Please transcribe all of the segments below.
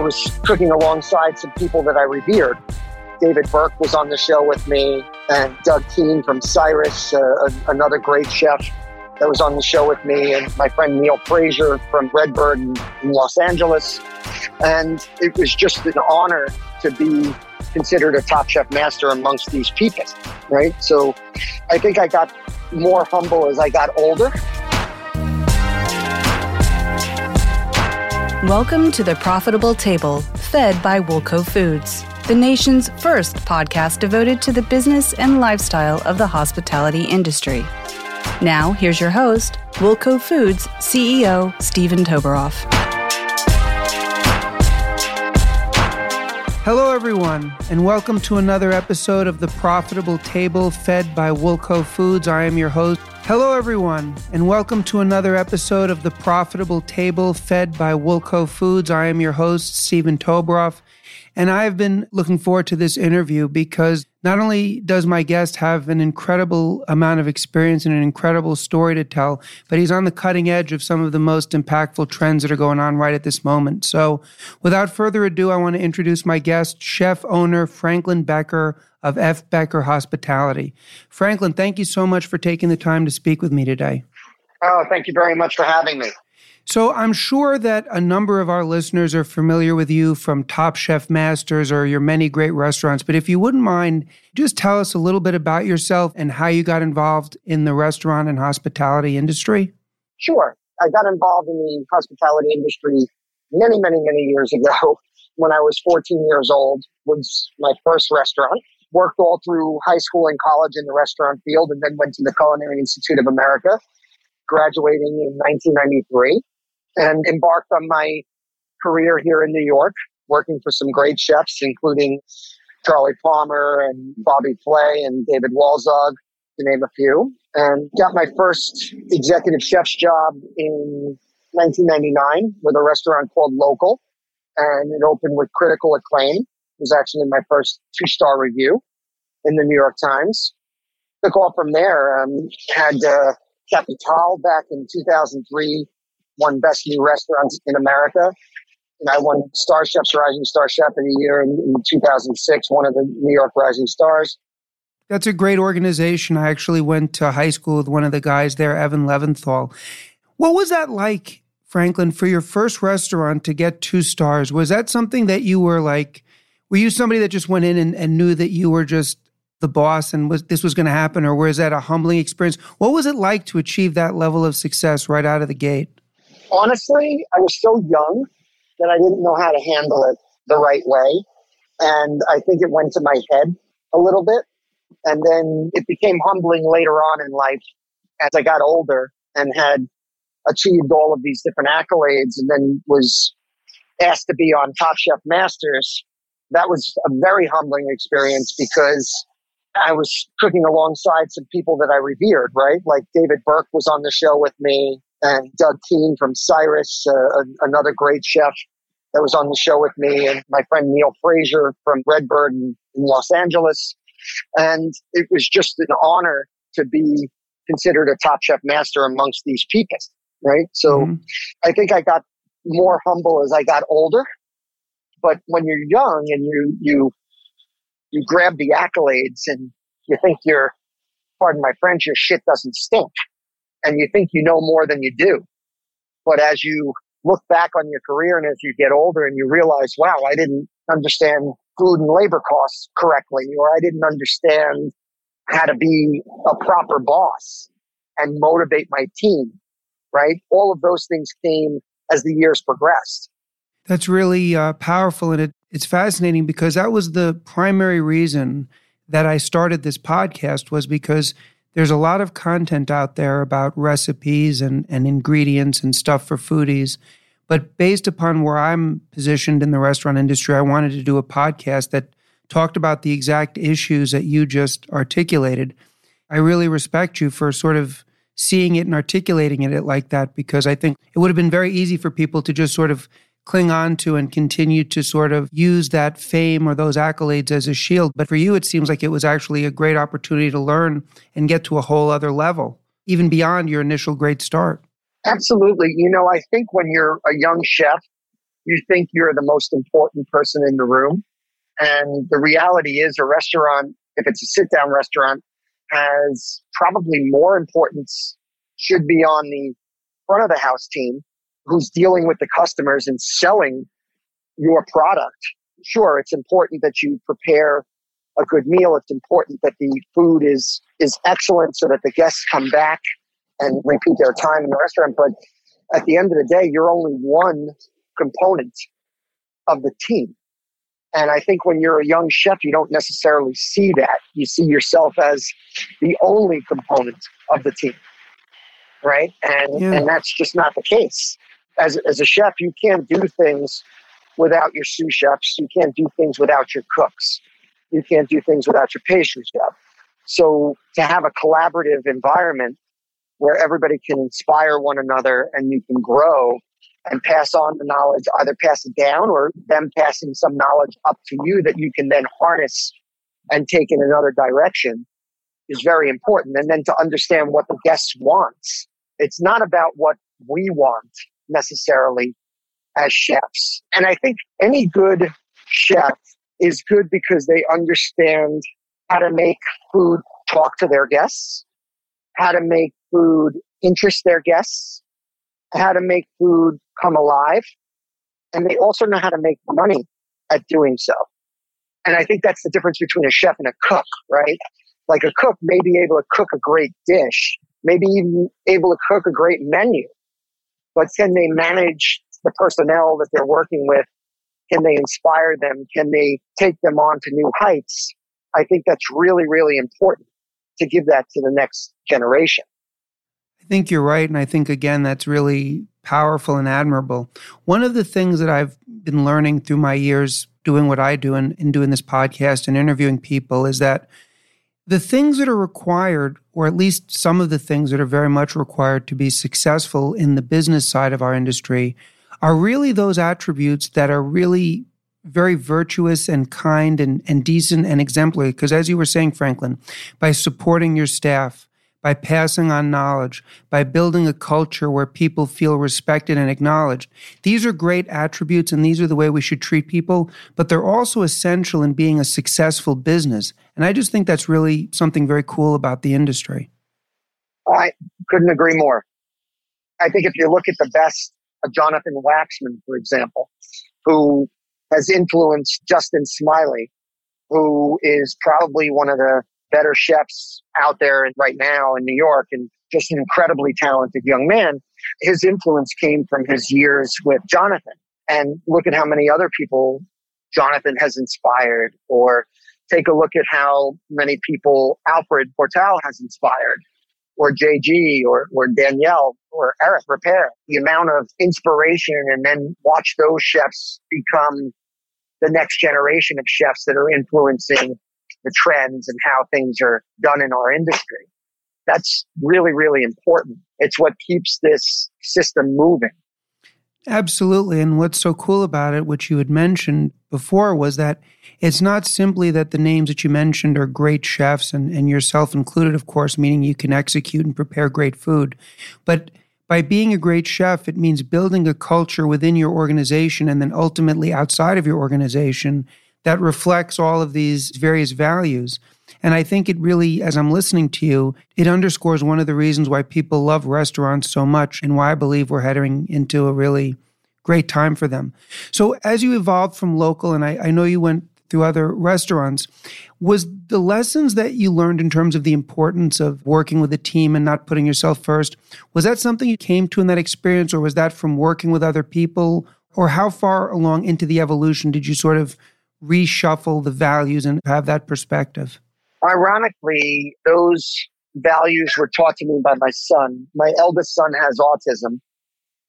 was cooking alongside some people that I revered. David Burke was on the show with me, and Doug Keane from Cyrus, uh, another great chef that was on the show with me, and my friend Neal Fraser from Redbird in Los Angeles. And it was just an honor to be considered a top chef master amongst these people, right? So I think I got more humble as I got older. Welcome to the Profitable Table, fed by Woolco Foods, the nation's first podcast devoted to the business and lifestyle of the hospitality industry. Now, here's your host, Woolco Foods CEO Steven Toberoff. Hello, everyone, and welcome to another episode of the Profitable Table fed by Woolco Foods. I am your host, Hello, everyone, and welcome to another episode of The Profitable Table fed by Woolco Foods. I am your host, Steven Toberoff, and I have been looking forward to this interview because not only does my guest have an incredible amount of experience and an incredible story to tell, but he's on the cutting edge of some of the most impactful trends that are going on right at this moment. So, without further ado, I want to introduce my guest, chef owner Franklin Becker of F. Becker Hospitality. Franklin, thank you so much for taking the time to speak with me today. Oh, thank you very much for having me. So, I'm sure that a number of our listeners are familiar with you from Top Chef Masters or your many great restaurants. But if you wouldn't mind, just tell us a little bit about yourself and how you got involved in the restaurant and hospitality industry. Sure. I got involved in the hospitality industry many, many, many years ago when I was 14 years old was my first restaurant worked all through high school and college in the restaurant field, and then went to the Culinary Institute of America, graduating in 1993, and embarked on my career here in New York, working for some great chefs, including Charlie Palmer and Bobby Flay and David Walzog, to name a few. And got my first executive chef's job in 1999 with a restaurant called Local. And it opened with critical acclaim It was actually my first two star review in the New York Times. Took off from there. Um, had uh, Capital back in 2003, won Best New Restaurants in America. And I won StarChefs Rising Star Chef of the Year in, in 2006, one of the New York Rising Stars. That's a great organization. I actually went to high school with one of the guys there, Evan Leventhal. What was that like, Franklin, for your first restaurant to get two stars? Was that something that you were like, were you somebody that just went in and, and knew that you were just the boss and was this was going to happen, or was that a humbling experience? What was it like to achieve that level of success right out of the gate? Honestly, I was so young that I didn't know how to handle it the right way, and I think it went to my head a little bit, and then it became humbling later on in life as I got older and had achieved all of these different accolades, and then was asked to be on Top Chef Masters that was a very humbling experience because I was cooking alongside some people that I revered, right? Like David Burke was on the show with me and Doug Keane from Cyrus, uh, another great chef that was on the show with me and my friend Neal Fraser from Redbird in, in Los Angeles. And it was just an honor to be considered a top chef master amongst these people, right? So mm-hmm. I think I got more humble as I got older but when you're young and you you you grab the accolades and you think you're, pardon my French, your shit doesn't stink, and you think you know more than you do. But as you look back on your career and as you get older and you realize, wow, I didn't understand food and labor costs correctly, or I didn't understand how to be a proper boss and motivate my team, right? All of those things came as the years progressed. That's really uh, powerful. And it, it's fascinating because that was the primary reason that I started this podcast was because there's a lot of content out there about recipes and, and ingredients and stuff for foodies. But based upon where I'm positioned in the restaurant industry, I wanted to do a podcast that talked about the exact issues that you just articulated. I really respect you for sort of seeing it and articulating it like that because I think it would have been very easy for people to just sort of cling on to and continue to sort of use that fame or those accolades as a shield. But for you, it seems like it was actually a great opportunity to learn and get to a whole other level, even beyond your initial great start. Absolutely. You know, I think when you're a young chef you think you're the most important person in the room. And the reality is, a restaurant, if it's a sit down restaurant, has probably more importance, should be on the front of the house team who's dealing with the customers and selling your product. Sure, it's important that you prepare a good meal. It's important that the food is is excellent so that the guests come back and repeat their time in the restaurant. But at the end of the day, you're only one component of the team. And I think when you're a young chef, you don't necessarily see that. You see yourself as the only component of the team. Right. And yeah. and that's just not the case. As as a chef, you can't do things without your sous chefs. You can't do things without your cooks. You can't do things without your pastry chef. So to have a collaborative environment where everybody can inspire one another and you can grow and pass on the knowledge, either pass it down or them passing some knowledge up to you that you can then harness and take in another direction is very important. And then to understand what the guest wants. It's not about what we want necessarily as chefs. And I think any good chef is good because they understand how to make food talk to their guests, how to make food interest their guests, how to make food come alive, and they also know how to make money at doing so. And I think that's the difference between a chef and a cook, right? Like a cook may be able to cook a great dish, maybe even able to cook a great menu, but can they manage the personnel that they're working with? Can they inspire them? Can they take them on to new heights? I think that's really, really important to give that to the next generation. I think you're right. And I think, again, that's really powerful and admirable. One of the things that I've been learning through my years doing what I do and in doing this podcast and interviewing people is that the things that are required, or at least some of the things that are very much required to be successful in the business side of our industry, are really those attributes that are really very virtuous and kind and, and decent and exemplary. Because as you were saying, Franklin, by supporting your staff, by passing on knowledge, by building a culture where people feel respected and acknowledged. These are great attributes and these are the way we should treat people, but they're also essential in being a successful business. And I just think that's really something very cool about the industry. I couldn't agree more. I think if you look at the best of Jonathan Waxman, for example, who has influenced Justin Smillie, who is probably one of the better chefs out there right now in New York and just an incredibly talented young man. His influence came from his years with Jonathan. And look at how many other people Jonathan has inspired, or take a look at how many people Alfred Portale has inspired, or JG, or, or Danielle, or Eric Ripert. The amount of inspiration, and then watch those chefs become the next generation of chefs that are influencing the trends and how things are done in our industry. That's really, really important. It's what keeps this system moving. Absolutely. And what's so cool about it, which you had mentioned before, was that it's not simply that the names that you mentioned are great chefs and, and yourself included, of course, meaning you can execute and prepare great food, but by being a great chef, it means building a culture within your organization and then ultimately outside of your organization that reflects all of these various values. And I think it really, as I'm listening to you, it underscores one of the reasons why people love restaurants so much and why I believe we're heading into a really great time for them. So, as you evolved from local, and I, I know you went through other restaurants. Was the lessons that you learned in terms of the importance of working with a team and not putting yourself first, was that something you came to in that experience, or was that from working with other people? Or how far along into the evolution did you sort of reshuffle the values and have that perspective? Ironically, those values were taught to me by my son. My eldest son has autism.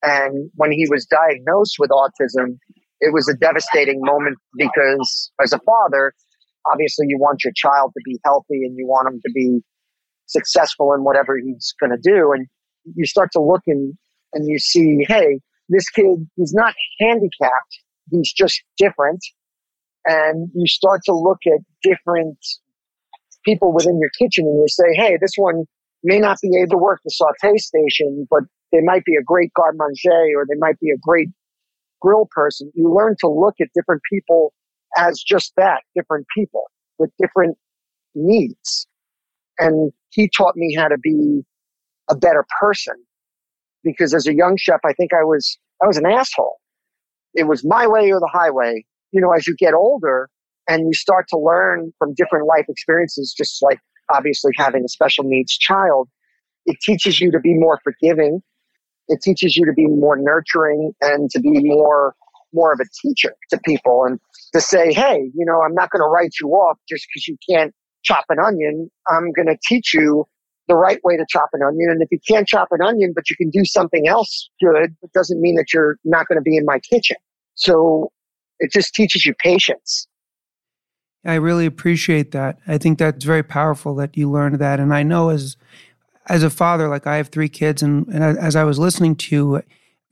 And when he was diagnosed with autism, it was a devastating moment because as a father, obviously you want your child to be healthy and you want him to be successful in whatever he's going to do. And you start to look and, and you see, hey, this kid, he's not handicapped. He's just different. And you start to look at different people within your kitchen and you say, hey, this one may not be able to work the saute station, but they might be a great garde manger or they might be a great grill person, you learn to look at different people as just that, different people with different needs. And he taught me how to be a better person because as a young chef, I think I was, I was an asshole. It was my way or the highway. You know, as you get older and you start to learn from different life experiences, just like obviously having a special needs child, it teaches you to be more forgiving. It teaches you to be more nurturing and to be more, more of a teacher to people and to say, Hey, you know, I'm not going to write you off just because you can't chop an onion. I'm going to teach you the right way to chop an onion. And if you can't chop an onion, but you can do something else good, it doesn't mean that you're not going to be in my kitchen. So it just teaches you patience. I really appreciate that. I think that's very powerful that you learned that. And I know as as a father, like I have three kids, and, and as I was listening to you,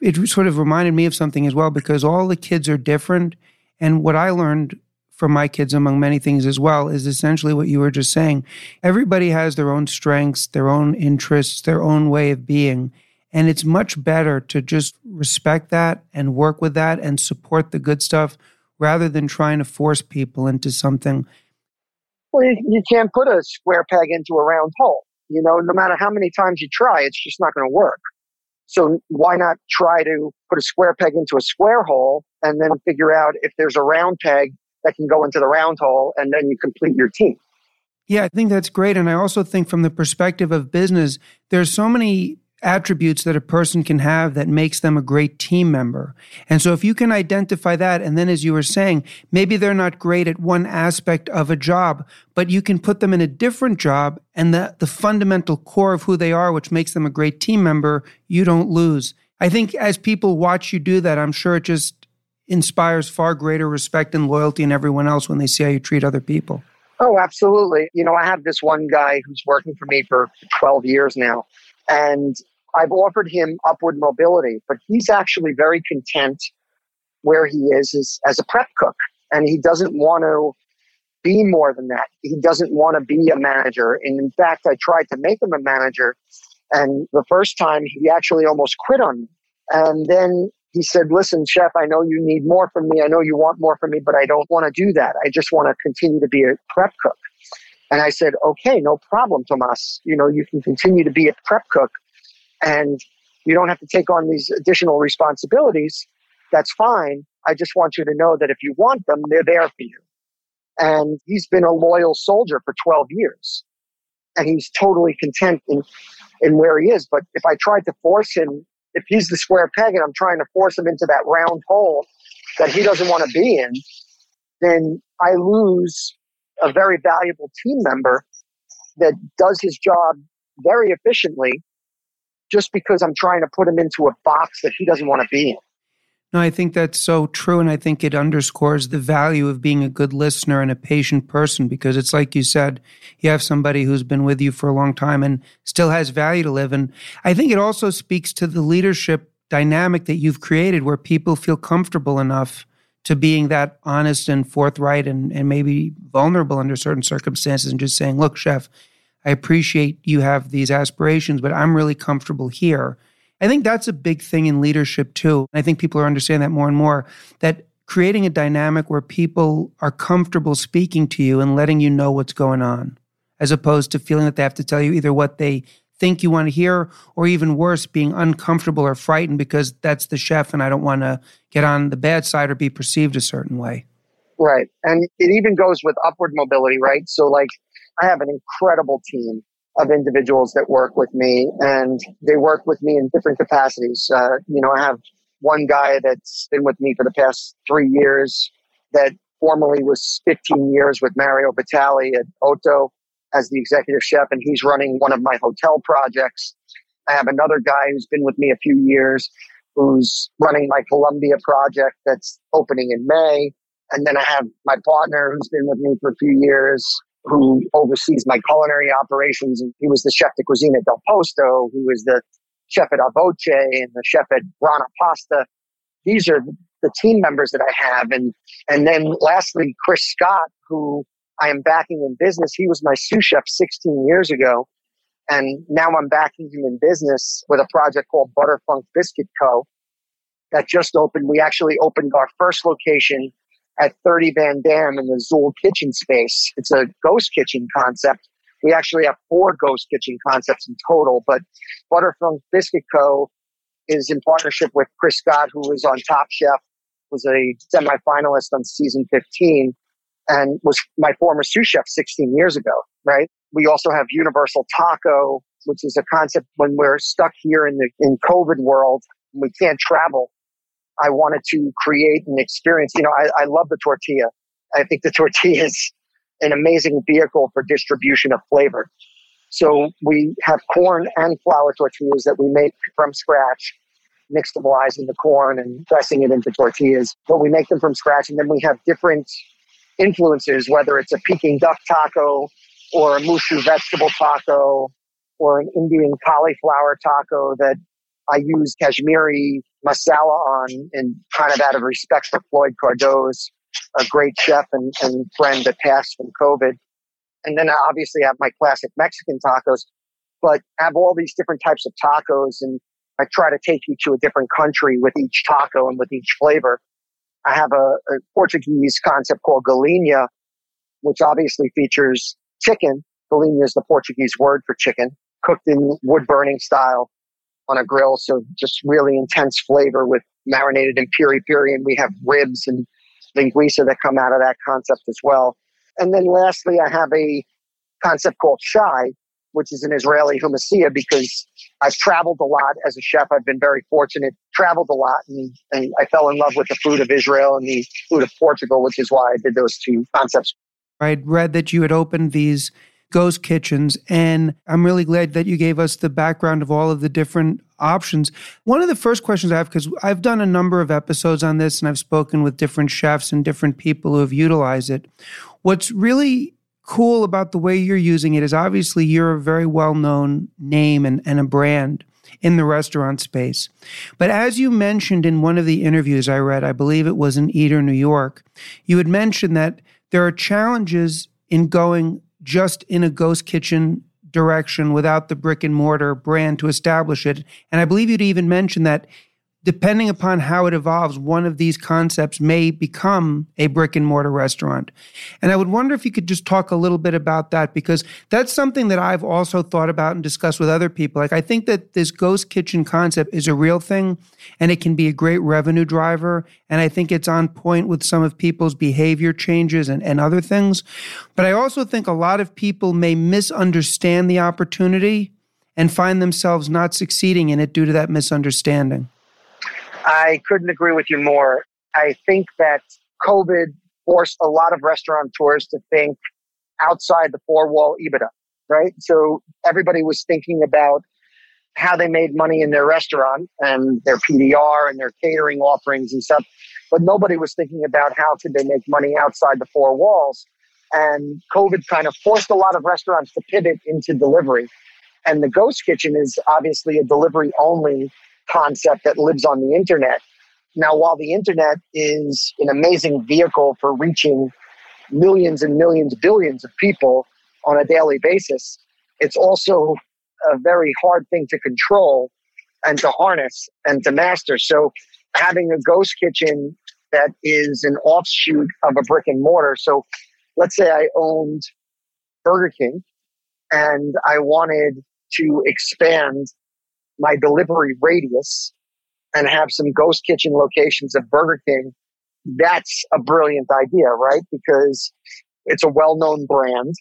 it sort of reminded me of something as well because all the kids are different. And what I learned from my kids, among many things as well, is essentially what you were just saying. Everybody has their own strengths, their own interests, their own way of being. And it's much better to just respect that and work with that and support the good stuff rather than trying to force people into something. Well, you, you can't put a square peg into a round hole. You know, no matter how many times you try, it's just not going to work. So why not try to put a square peg into a square hole and then figure out if there's a round peg that can go into the round hole and then you complete your team. Yeah, I think that's great. And I also think from the perspective of business, there's so many attributes that a person can have that makes them a great team member. And so if you can identify that, and then as you were saying, maybe they're not great at one aspect of a job, but you can put them in a different job and the, the fundamental core of who they are, which makes them a great team member, you don't lose. I think as people watch you do that, I'm sure it just inspires far greater respect and loyalty in everyone else when they see how you treat other people. Oh, absolutely. You know, I have this one guy who's working for me for 12 years now, and I've offered him upward mobility, but he's actually very content where he is as, as a prep cook, and he doesn't want to be more than that. He doesn't want to be a manager. And in fact, I tried to make him a manager, and the first time he actually almost quit on me. And then he said, Listen, chef, I know you need more from me. I know you want more from me, but I don't want to do that. I just want to continue to be a prep cook. And I said, Okay, no problem, Tomas. You know, you can continue to be a prep cook and you don't have to take on these additional responsibilities. That's fine. I just want you to know that if you want them, they're there for you. And he's been a loyal soldier for 12 years. And he's totally content in, in where he is. But if I tried to force him if he's the square peg and I'm trying to force him into that round hole that he doesn't want to be in, then I lose a very valuable team member that does his job very efficiently just because I'm trying to put him into a box that he doesn't want to be in. No, I think that's so true. And I think it underscores the value of being a good listener and a patient person because it's like you said, you have somebody who's been with you for a long time and still has value to live. And I think it also speaks to the leadership dynamic that you've created where people feel comfortable enough to being that honest and forthright and, and maybe vulnerable under certain circumstances and just saying, look, chef, I appreciate you have these aspirations, but I'm really comfortable here I think that's a big thing in leadership too. I think people are understanding that more and more that creating a dynamic where people are comfortable speaking to you and letting you know what's going on, as opposed to feeling that they have to tell you either what they think you want to hear or even worse, being uncomfortable or frightened because that's the chef and I don't want to get on the bad side or be perceived a certain way. Right. And it even goes with upward mobility, right? So, like, I have an incredible team of individuals that work with me, and they work with me in different capacities. Uh, you know, I have one guy that's been with me for the past three years that formerly was 15 years with Mario Batali at Otto as the executive chef, and he's running one of my hotel projects. I have another guy who's been with me a few years who's running my Columbia project that's opening in May. And then I have my partner who's been with me for a few years who oversees my culinary operations. And he was the chef de cuisine at Del Posto. He was the chef at A Voce and the chef at Grana Pasta. These are the team members that I have. And, and then lastly, Chris Scott, who I am backing in business. He was my sous chef 16 years ago. And now I'm backing him in business with a project called Butterfunk Biscuit Co. that just opened. We actually opened our first location at 30 Van Dam in the Zuul kitchen space. It's a ghost kitchen concept. We actually have four ghost kitchen concepts in total, but Butterfunk Biscuit Co. is in partnership with Chris Scott, who was on Top Chef, was a semifinalist on season 15, and was my former sous chef 16 years ago, right? We also have Universal Taco, which is a concept when we're stuck here in the in COVID world, we can't travel. I wanted to create an experience. You know, I, I love the tortilla. I think the tortilla is an amazing vehicle for distribution of flavor. So we have corn and flour tortillas that we make from scratch, nixtamalizing the corn and pressing it into tortillas. But we make them from scratch, and then we have different influences, whether it's a Peking duck taco or a mushu vegetable taco or an Indian cauliflower taco that I use Kashmiri masala on and kind of out of respect for Floyd Cardoz, a great chef and, and friend that passed from COVID. And then I obviously have my classic Mexican tacos, but I have all these different types of tacos and I try to take you to a different country with each taco and with each flavor. I have a, a Portuguese concept called galinha, which obviously features chicken. Galinha is the Portuguese word for chicken, cooked in wood burning style on a grill. So just really intense flavor with marinated in piri piri. And we have ribs and linguiça that come out of that concept as well. And then lastly, I have a concept called Shai, which is an Israeli hummus because I've traveled a lot as a chef. I've been very fortunate, traveled a lot, and, and I fell in love with the food of Israel and the food of Portugal, which is why I did those two concepts. I'd read that you had opened these ghost kitchens, and I'm really glad that you gave us the background of all of the different options. One of the first questions I have, because I've done a number of episodes on this and I've spoken with different chefs and different people who have utilized it. What's really cool about the way you're using it is obviously you're a very well known name and, and a brand in the restaurant space. But as you mentioned in one of the interviews I read, I believe it was in Eater, New York, you had mentioned that there are challenges in going just in a ghost kitchen direction without the brick and mortar brand to establish it. And I believe you'd even mentioned that depending upon how it evolves, one of these concepts may become a brick and mortar restaurant. And I would wonder if you could just talk a little bit about that because that's something that I've also thought about and discussed with other people. Like, I think that this ghost kitchen concept is a real thing and it can be a great revenue driver. And I think it's on point with some of people's behavior changes and, and other things. But I also think a lot of people may misunderstand the opportunity and find themselves not succeeding in it due to that misunderstanding. I couldn't agree with you more. I think that COVID forced a lot of restaurateurs to think outside the four wall EBITDA, right? So everybody was thinking about how they made money in their restaurant and their PDR and their catering offerings and stuff. But nobody was thinking about how could they make money outside the four walls. And COVID kind of forced a lot of restaurants to pivot into delivery. And the ghost kitchen is obviously a delivery only concept that lives on the internet. Now, while the internet is an amazing vehicle for reaching millions and millions, billions of people on a daily basis, it's also a very hard thing to control and to harness and to master. So, having a ghost kitchen that is an offshoot of a brick and mortar. So, let's say I owned Burger King and I wanted to expand my delivery radius and have some ghost kitchen locations at Burger King, that's a brilliant idea, right? Because it's a well known brand.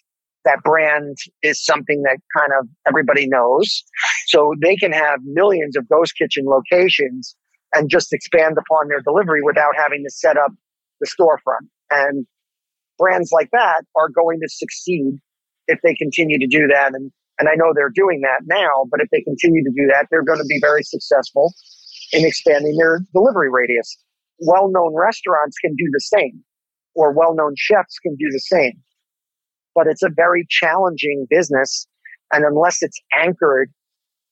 That brand is something that kind of everybody knows. So they can have millions of ghost kitchen locations and just expand upon their delivery without having to set up the storefront. And brands like that are going to succeed if they continue to do that. And and I know they're doing that now, but if they continue to do that, they're going to be very successful in expanding their delivery radius. Well known restaurants can do the same, or well known chefs can do the same. But it's a very challenging business. And unless it's anchored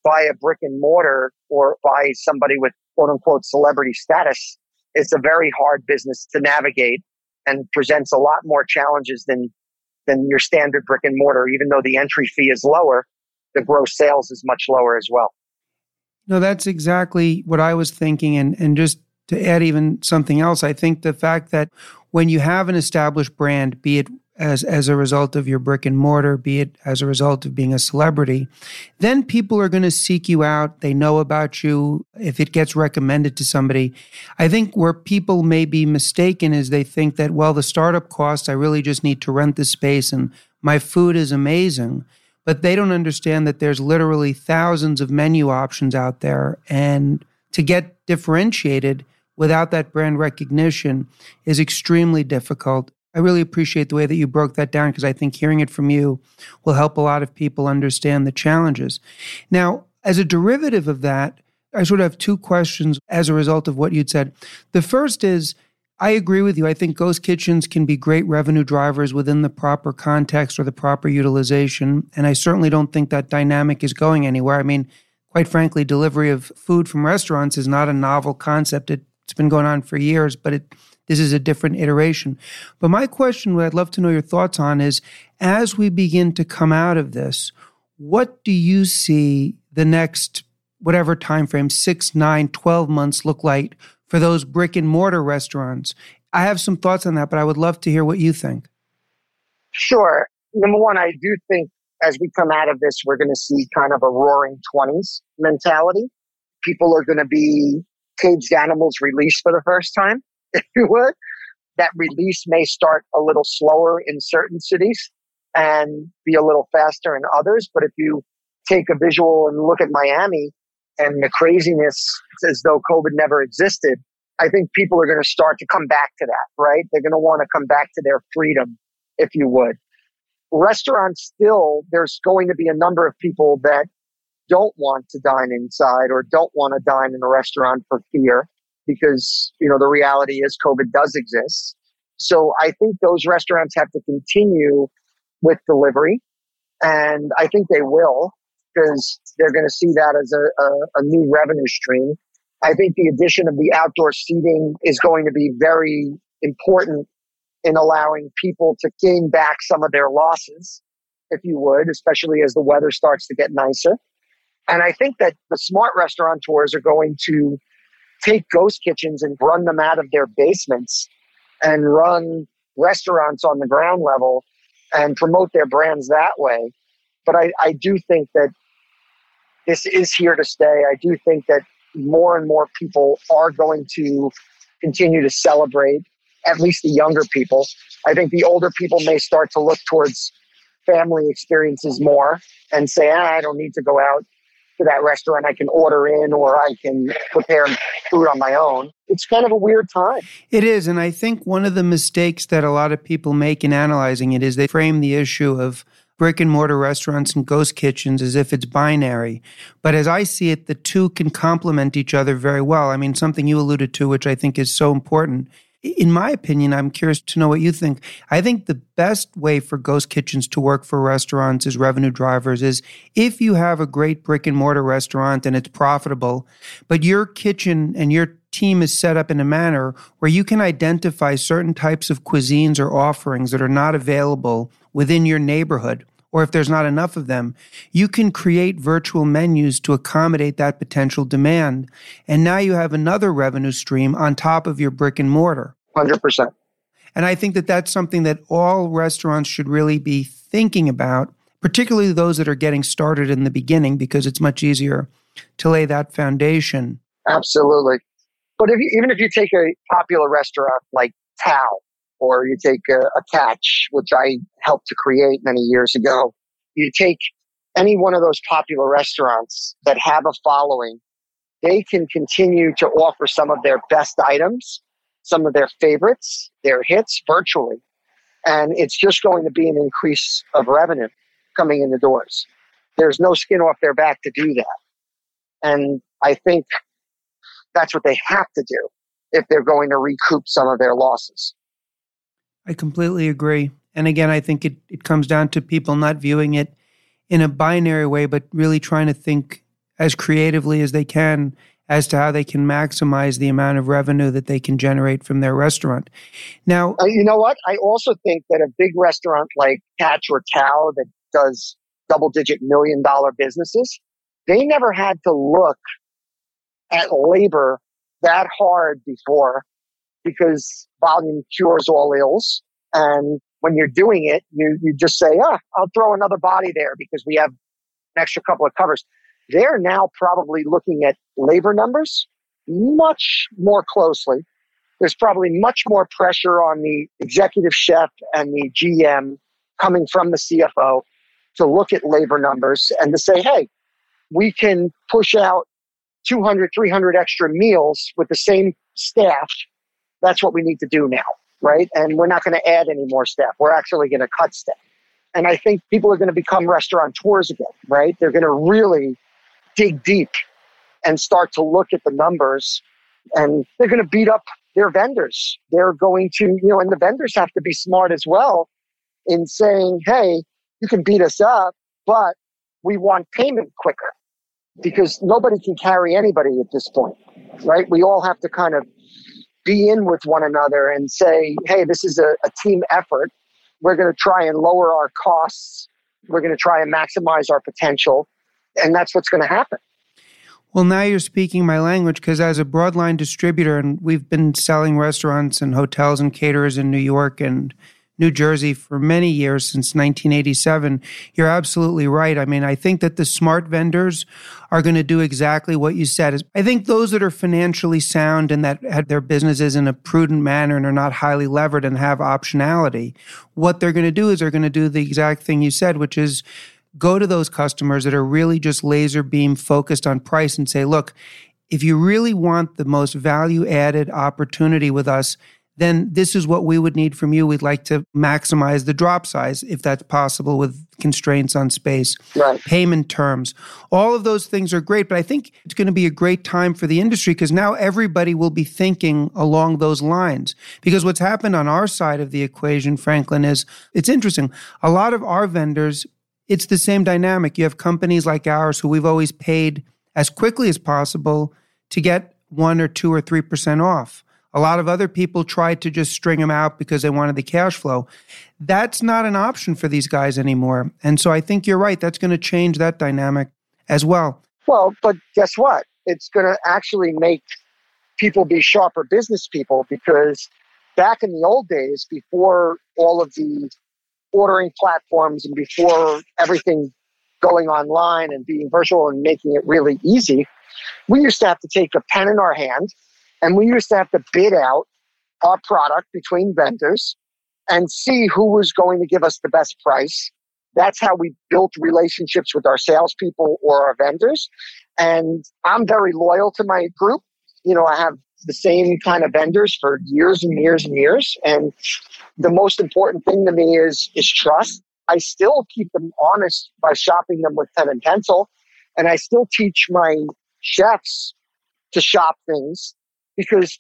by a brick and mortar or by somebody with quote unquote celebrity status, it's a very hard business to navigate and presents a lot more challenges than than your standard brick and mortar. Even though the entry fee is lower, the gross sales is much lower as well. No, that's exactly what I was thinking. And, and just to add even something else, I think the fact that when you have an established brand, be it as as a result of your brick and mortar, be it as a result of being a celebrity, then people are going to seek you out. They know about you. If it gets recommended to somebody, I think where people may be mistaken is they think that well, the startup costs. I really just need to rent the space, and my food is amazing. But they don't understand that there's literally thousands of menu options out there, and to get differentiated without that brand recognition is extremely difficult. I really appreciate the way that you broke that down because I think hearing it from you will help a lot of people understand the challenges. Now, as a derivative of that, I sort of have two questions as a result of what you'd said. The first is I agree with you. I think ghost kitchens can be great revenue drivers within the proper context or the proper utilization. And I certainly don't think that dynamic is going anywhere. I mean, quite frankly, delivery of food from restaurants is not a novel concept. It, has been going on for years, but it this is a different iteration. But my question, what I'd love to know your thoughts on is as we begin to come out of this, what do you see the next whatever time frame, six, nine, 12 months look like for those brick and mortar restaurants? I have some thoughts on that, but I would love to hear what you think. Sure. Number one, I do think as we come out of this, we're going to see kind of a roaring 20s mentality. People are going to be caged animals released for the first time if you would. That release may start a little slower in certain cities and be a little faster in others. But if you take a visual and look at Miami and the craziness as though COVID never existed, I think people are going to start to come back to that, right? They're going to want to come back to their freedom, if you would. Restaurants still, there's going to be a number of people that don't want to dine inside or don't want to dine in a restaurant for fear because, you know, the reality is COVID does exist. So I think those restaurants have to continue with delivery. And I think they will because they're going to see that as a, a, a new revenue stream. I think the addition of the outdoor seating is going to be very important in allowing people to gain back some of their losses, if you would, especially as the weather starts to get nicer. And I think that the smart restaurateurs are going to take ghost kitchens and run them out of their basements and run restaurants on the ground level and promote their brands that way. But I, I do think that this is here to stay. I do think that more and more people are going to continue to celebrate, at least the younger people. I think the older people may start to look towards family experiences more and say, ah, I don't need to go out to that restaurant. I can order in or I can prepare on my own. It's kind of a weird time. It is. And I think one of the mistakes that a lot of people make in analyzing it is they frame the issue of brick and mortar restaurants and ghost kitchens as if it's binary. But as I see it, the two can complement each other very well. I mean, something you alluded to, which I think is so important, in my opinion, I'm curious to know what you think. I think the best way for ghost kitchens to work for restaurants as revenue drivers is if you have a great brick and mortar restaurant and it's profitable, but your kitchen and your team is set up in a manner where you can identify certain types of cuisines or offerings that are not available within your neighborhood or if there's not enough of them, you can create virtual menus to accommodate that potential demand. And now you have another revenue stream on top of your brick and mortar. 100%. And I think that that's something that all restaurants should really be thinking about, particularly those that are getting started in the beginning, because it's much easier to lay that foundation. Absolutely. But if you, even if you take a popular restaurant like Tao, or you take a, a catch, which I helped to create many years ago, you take any one of those popular restaurants that have a following, they can continue to offer some of their best items some of their favorites, their hits virtually. And it's just going to be an increase of revenue coming in the doors. There's no skin off their back to do that. And I think that's what they have to do if they're going to recoup some of their losses. I completely agree. And again, I think it, it comes down to people not viewing it in a binary way, but really trying to think as creatively as they can as to how they can maximize the amount of revenue that they can generate from their restaurant. Now, uh, you know what? I also think that a big restaurant like Catch or Tao that does double digit million dollar businesses, they never had to look at labor that hard before because volume cures all ills. And when you're doing it, you, you just say, ah, I'll throw another body there because we have an extra couple of covers. They're now probably looking at labor numbers much more closely. There's probably much more pressure on the executive chef and the GM coming from the CFO to look at labor numbers and to say, hey, we can push out 200, 300 extra meals with the same staff. That's what we need to do now, right? And we're not going to add any more staff. We're actually going to cut staff. And I think people are going to become restaurateurs again, right? They're going to really dig deep and start to look at the numbers and they're going to beat up their vendors. They're going to, you know, and the vendors have to be smart as well in saying, hey, you can beat us up, but we want payment quicker because nobody can carry anybody at this point, right? We all have to kind of be in with one another and say, hey, this is a, a team effort. We're going to try and lower our costs. We're going to try and maximize our potential. And that's what's going to happen. Well, now you're speaking my language because as a broadline distributor, and we've been selling restaurants and hotels and caterers in New York and New Jersey for many years since 1987. You're absolutely right. I mean, I think that the smart vendors are going to do exactly what you said. I think those that are financially sound and that have their businesses in a prudent manner and are not highly levered and have optionality, what they're going to do is they're going to do the exact thing you said, which is go to those customers that are really just laser beam focused on price and say, look, if you really want the most value added opportunity with us, then this is what we would need from you. We'd like to maximize the drop size if that's possible with constraints on space, right. payment terms. All of those things are great, but I think it's going to be a great time for the industry because now everybody will be thinking along those lines. Because what's happened on our side of the equation, Franklin, is it's interesting. A lot of our vendors it's the same dynamic. You have companies like ours who we've always paid as quickly as possible to get one or two or three percent off. A lot of other people tried to just string them out because they wanted the cash flow. That's not an option for these guys anymore. And so I think you're right. That's going to change that dynamic as well. Well, but guess what? It's going to actually make people be sharper business people because back in the old days, before all of the ordering platforms and before everything going online and being virtual and making it really easy, we used to have to take a pen in our hand and we used to have to bid out our product between vendors and see who was going to give us the best price. That's how we built relationships with our salespeople or our vendors. And I'm very loyal to my group. You know, I have the same kind of vendors for years and years and years. And the most important thing to me is is trust. I still keep them honest by shopping them with pen and pencil, and I still teach my chefs to shop things because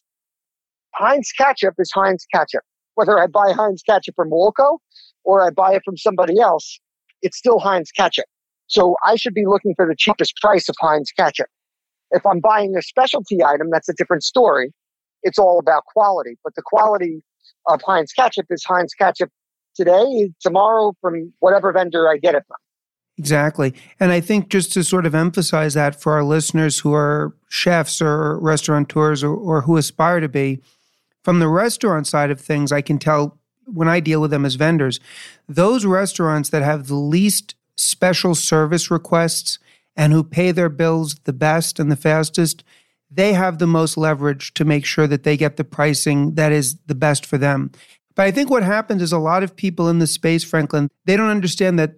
Heinz ketchup is Heinz ketchup. Whether I buy Heinz ketchup from Woolco or I buy it from somebody else, it's still Heinz ketchup. So I should be looking for the cheapest price of Heinz ketchup. If I'm buying a specialty item, that's a different story. It's all about quality, but the quality of Heinz ketchup is Heinz ketchup today, tomorrow from whatever vendor I get it from. Exactly. And I think just to sort of emphasize that for our listeners who are chefs or restaurateurs or, or who aspire to be, from the restaurant side of things, I can tell when I deal with them as vendors, those restaurants that have the least special service requests and who pay their bills the best and the fastest, they have the most leverage to make sure that they get the pricing that is the best for them. But I think what happens is a lot of people in the space, Franklin, they don't understand that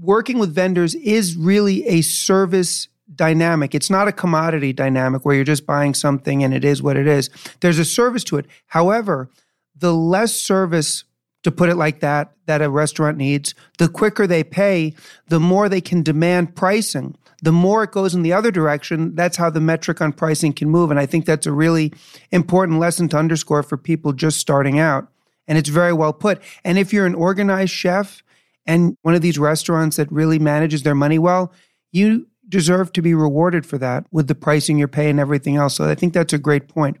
working with vendors is really a service dynamic. It's not a commodity dynamic where you're just buying something and it is what it is. There's a service to it. However, the less service to put it like that that a restaurant needs, the quicker they pay, the more they can demand pricing the more it goes in the other direction, that's how the metric on pricing can move. And I think that's a really important lesson to underscore for people just starting out. And it's very well put. And if you're an organized chef and one of these restaurants that really manages their money well, you deserve to be rewarded for that with the pricing you're paying and everything else. So I think that's a great point.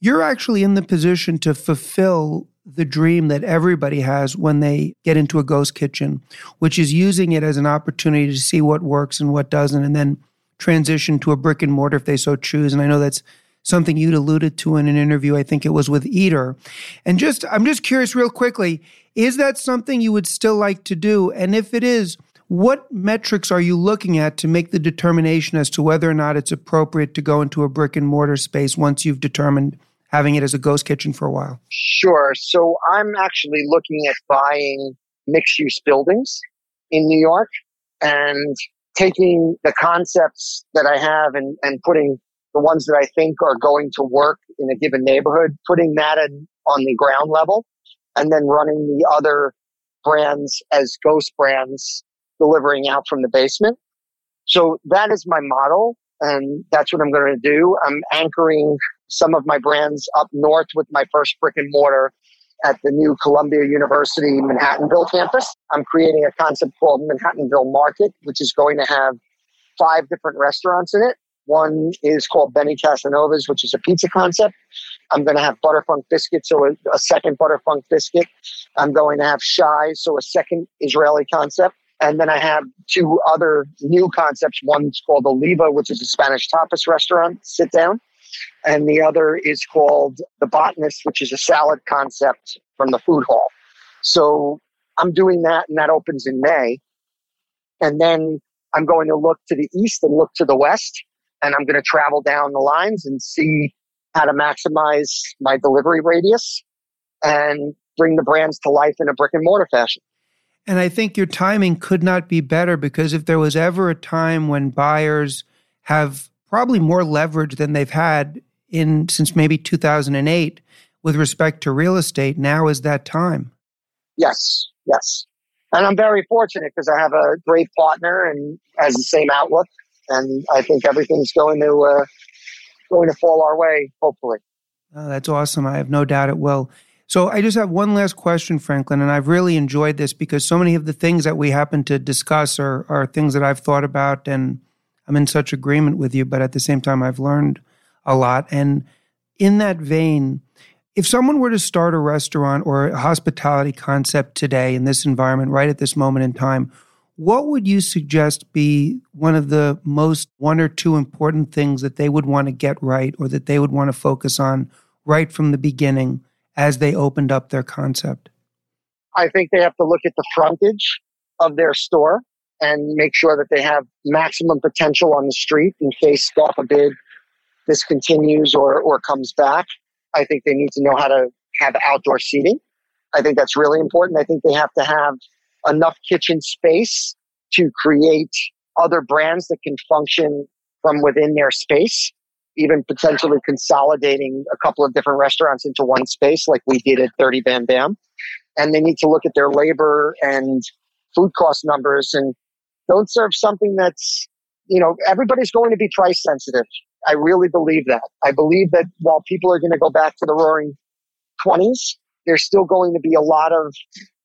You're actually in the position to fulfill the dream that everybody has when they get into a ghost kitchen, which is using it as an opportunity to see what works and what doesn't, and then transition to a brick and mortar if they so choose. And I know that's something you'd alluded to in an interview. I think it was with Eater. And just, I'm just curious, real quickly, is that something you would still like to do? And if it is, what metrics are you looking at to make the determination as to whether or not it's appropriate to go into a brick and mortar space once you've determined having it as a ghost kitchen for a while? Sure. So I'm actually looking at buying mixed use buildings in New York and taking the concepts that I have and, and putting the ones that I think are going to work in a given neighborhood, putting that in, on the ground level and then running the other brands as ghost brands delivering out from the basement. So that is my model. And that's what I'm going to do. I'm anchoring some of my brands up north with my first brick and mortar at the new Columbia University Manhattanville campus. I'm creating a concept called Manhattanville Market, which is going to have five different restaurants in it. One is called Benny Casanova's, which is a pizza concept. I'm going to have Butterfunk Biscuit, so a, a second Butterfunk Biscuit. I'm going to have Shai, so a second Israeli concept. And then I have two other new concepts. One's called Oliva, which is a Spanish tapas restaurant, sit down. And the other is called The Botanist, which is a salad concept from the food hall. So I'm doing that, and that opens in May. And then I'm going to look to the east and look to the west, and I'm going to travel down the lines and see how to maximize my delivery radius and bring the brands to life in a brick and mortar fashion. And I think your timing could not be better because if there was ever a time when buyers have probably more leverage than they've had in since maybe 2008 with respect to real estate, now is that time. Yes, yes. And I'm very fortunate because I have a great partner and has the same outlook. And I think everything's going to uh, going to fall our way, hopefully. Oh, that's awesome. I have no doubt it will. So I just have one last question, Franklin, and I've really enjoyed this because so many of the things that we happen to discuss are, are things that I've thought about and I'm in such agreement with you, but at the same time, I've learned a lot. And in that vein, if someone were to start a restaurant or a hospitality concept today in this environment, right at this moment in time, what would you suggest be one of the most one or two important things that they would want to get right or that they would want to focus on right from the beginning as they opened up their concept? I think they have to look at the frontage of their store and make sure that they have maximum potential on the street in case, God forbid, this continues or, or comes back. I think they need to know how to have outdoor seating. I think that's really important. I think they have to have enough kitchen space to create other brands that can function from within their space even potentially consolidating a couple of different restaurants into one space like we did at 30 Bam Bam. And they need to look at their labor and food cost numbers and don't serve something that's, you know, everybody's going to be price sensitive. I really believe that. I believe that while people are going to go back to the roaring 20s, there's still going to be a lot of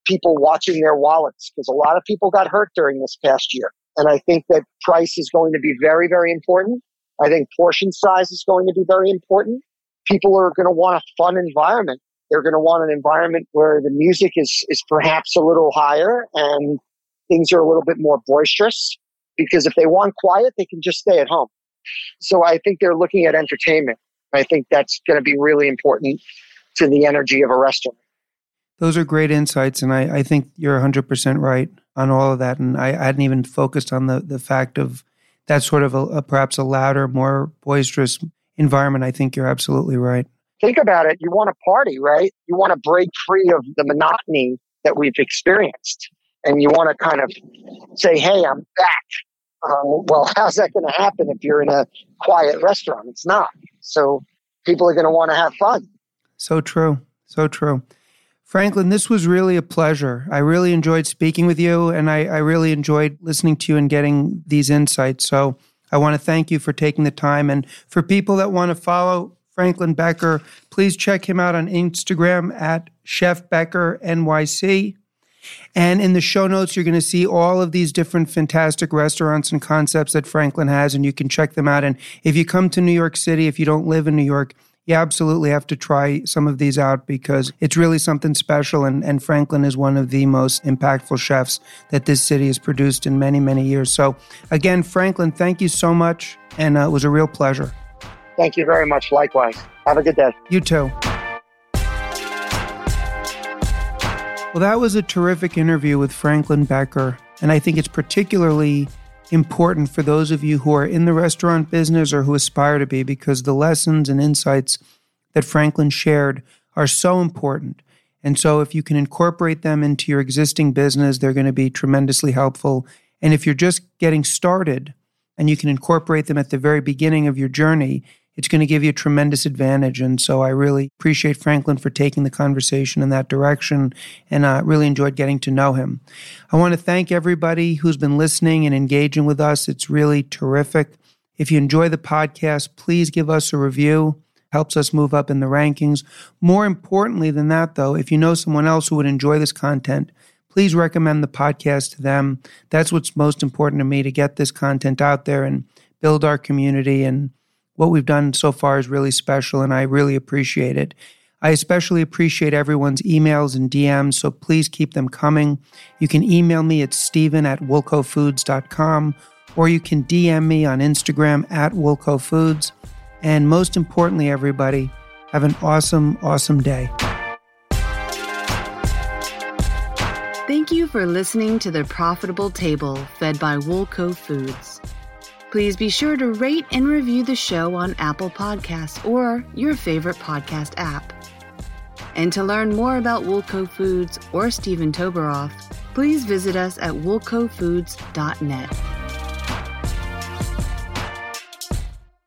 people watching their wallets because a lot of people got hurt during this past year. And I think that price is going to be very, very important. I think portion size is going to be very important. People are going to want a fun environment. They're going to want an environment where the music is, is perhaps a little higher and things are a little bit more boisterous because if they want quiet, they can just stay at home. So I think they're looking at entertainment. I think that's going to be really important to the energy of a restaurant. Those are great insights, and I, I think you're 100% right on all of that. And I, I hadn't even focused on the, the fact of that sort of a, a perhaps a louder, more boisterous environment. I think you're absolutely right. Think about it. You want to party, right? You want to break free of the monotony that we've experienced. And you want to kind of say, hey, I'm back. Um, well, how's that going to happen if you're in a quiet restaurant? It's not. So people are going to want to have fun. So true. So true. Franklin, this was really a pleasure. I really enjoyed speaking with you, and I, I, really enjoyed listening to you and getting these insights. So I want to thank you for taking the time. And for people that want to follow Franklin Becker, please check him out on Instagram at Chef Becker NYC. And in the show notes, you're going to see all of these different fantastic restaurants and concepts that Franklin has, and you can check them out. And if you come to New York City, if you don't live in New York, you absolutely have to try some of these out because it's really something special. And, and Franklin is one of the most impactful chefs that this city has produced in many, many years. So, again, Franklin, thank you so much. And uh, it was a real pleasure. Thank you very much. Likewise. Have a good day. You too. Well, that was a terrific interview with Franklin Becker. And I think it's particularly important for those of you who are in the restaurant business or who aspire to be because the lessons and insights that Franklin shared are so important. And so, if you can incorporate them into your existing business, they're going to be tremendously helpful. And if you're just getting started and you can incorporate them at the very beginning of your journey, it's going to give you a tremendous advantage. And so I really appreciate Franklin for taking the conversation in that direction and I uh, really enjoyed getting to know him. I want to thank everybody who's been listening and engaging with us. It's really terrific. If you enjoy the podcast, please give us a review. Helps us move up in the rankings. More importantly than that, though, if you know someone else who would enjoy this content, please recommend the podcast to them. That's what's most important to me to get this content out there and build our community and what we've done so far is really special, and I really appreciate it. I especially appreciate everyone's emails and DMs, so please keep them coming. You can email me at steven at woolcofoods.com, or you can DM me on Instagram at woolcofoods. And most importantly, everybody, have an awesome, awesome day. Thank you for listening to The Profitable Table, fed by Woolco Foods. Please be sure to rate and review the show on Apple Podcasts or your favorite podcast app. And to learn more about Woolco Foods or Steven Toberoff, please visit us at woolcofoods.net.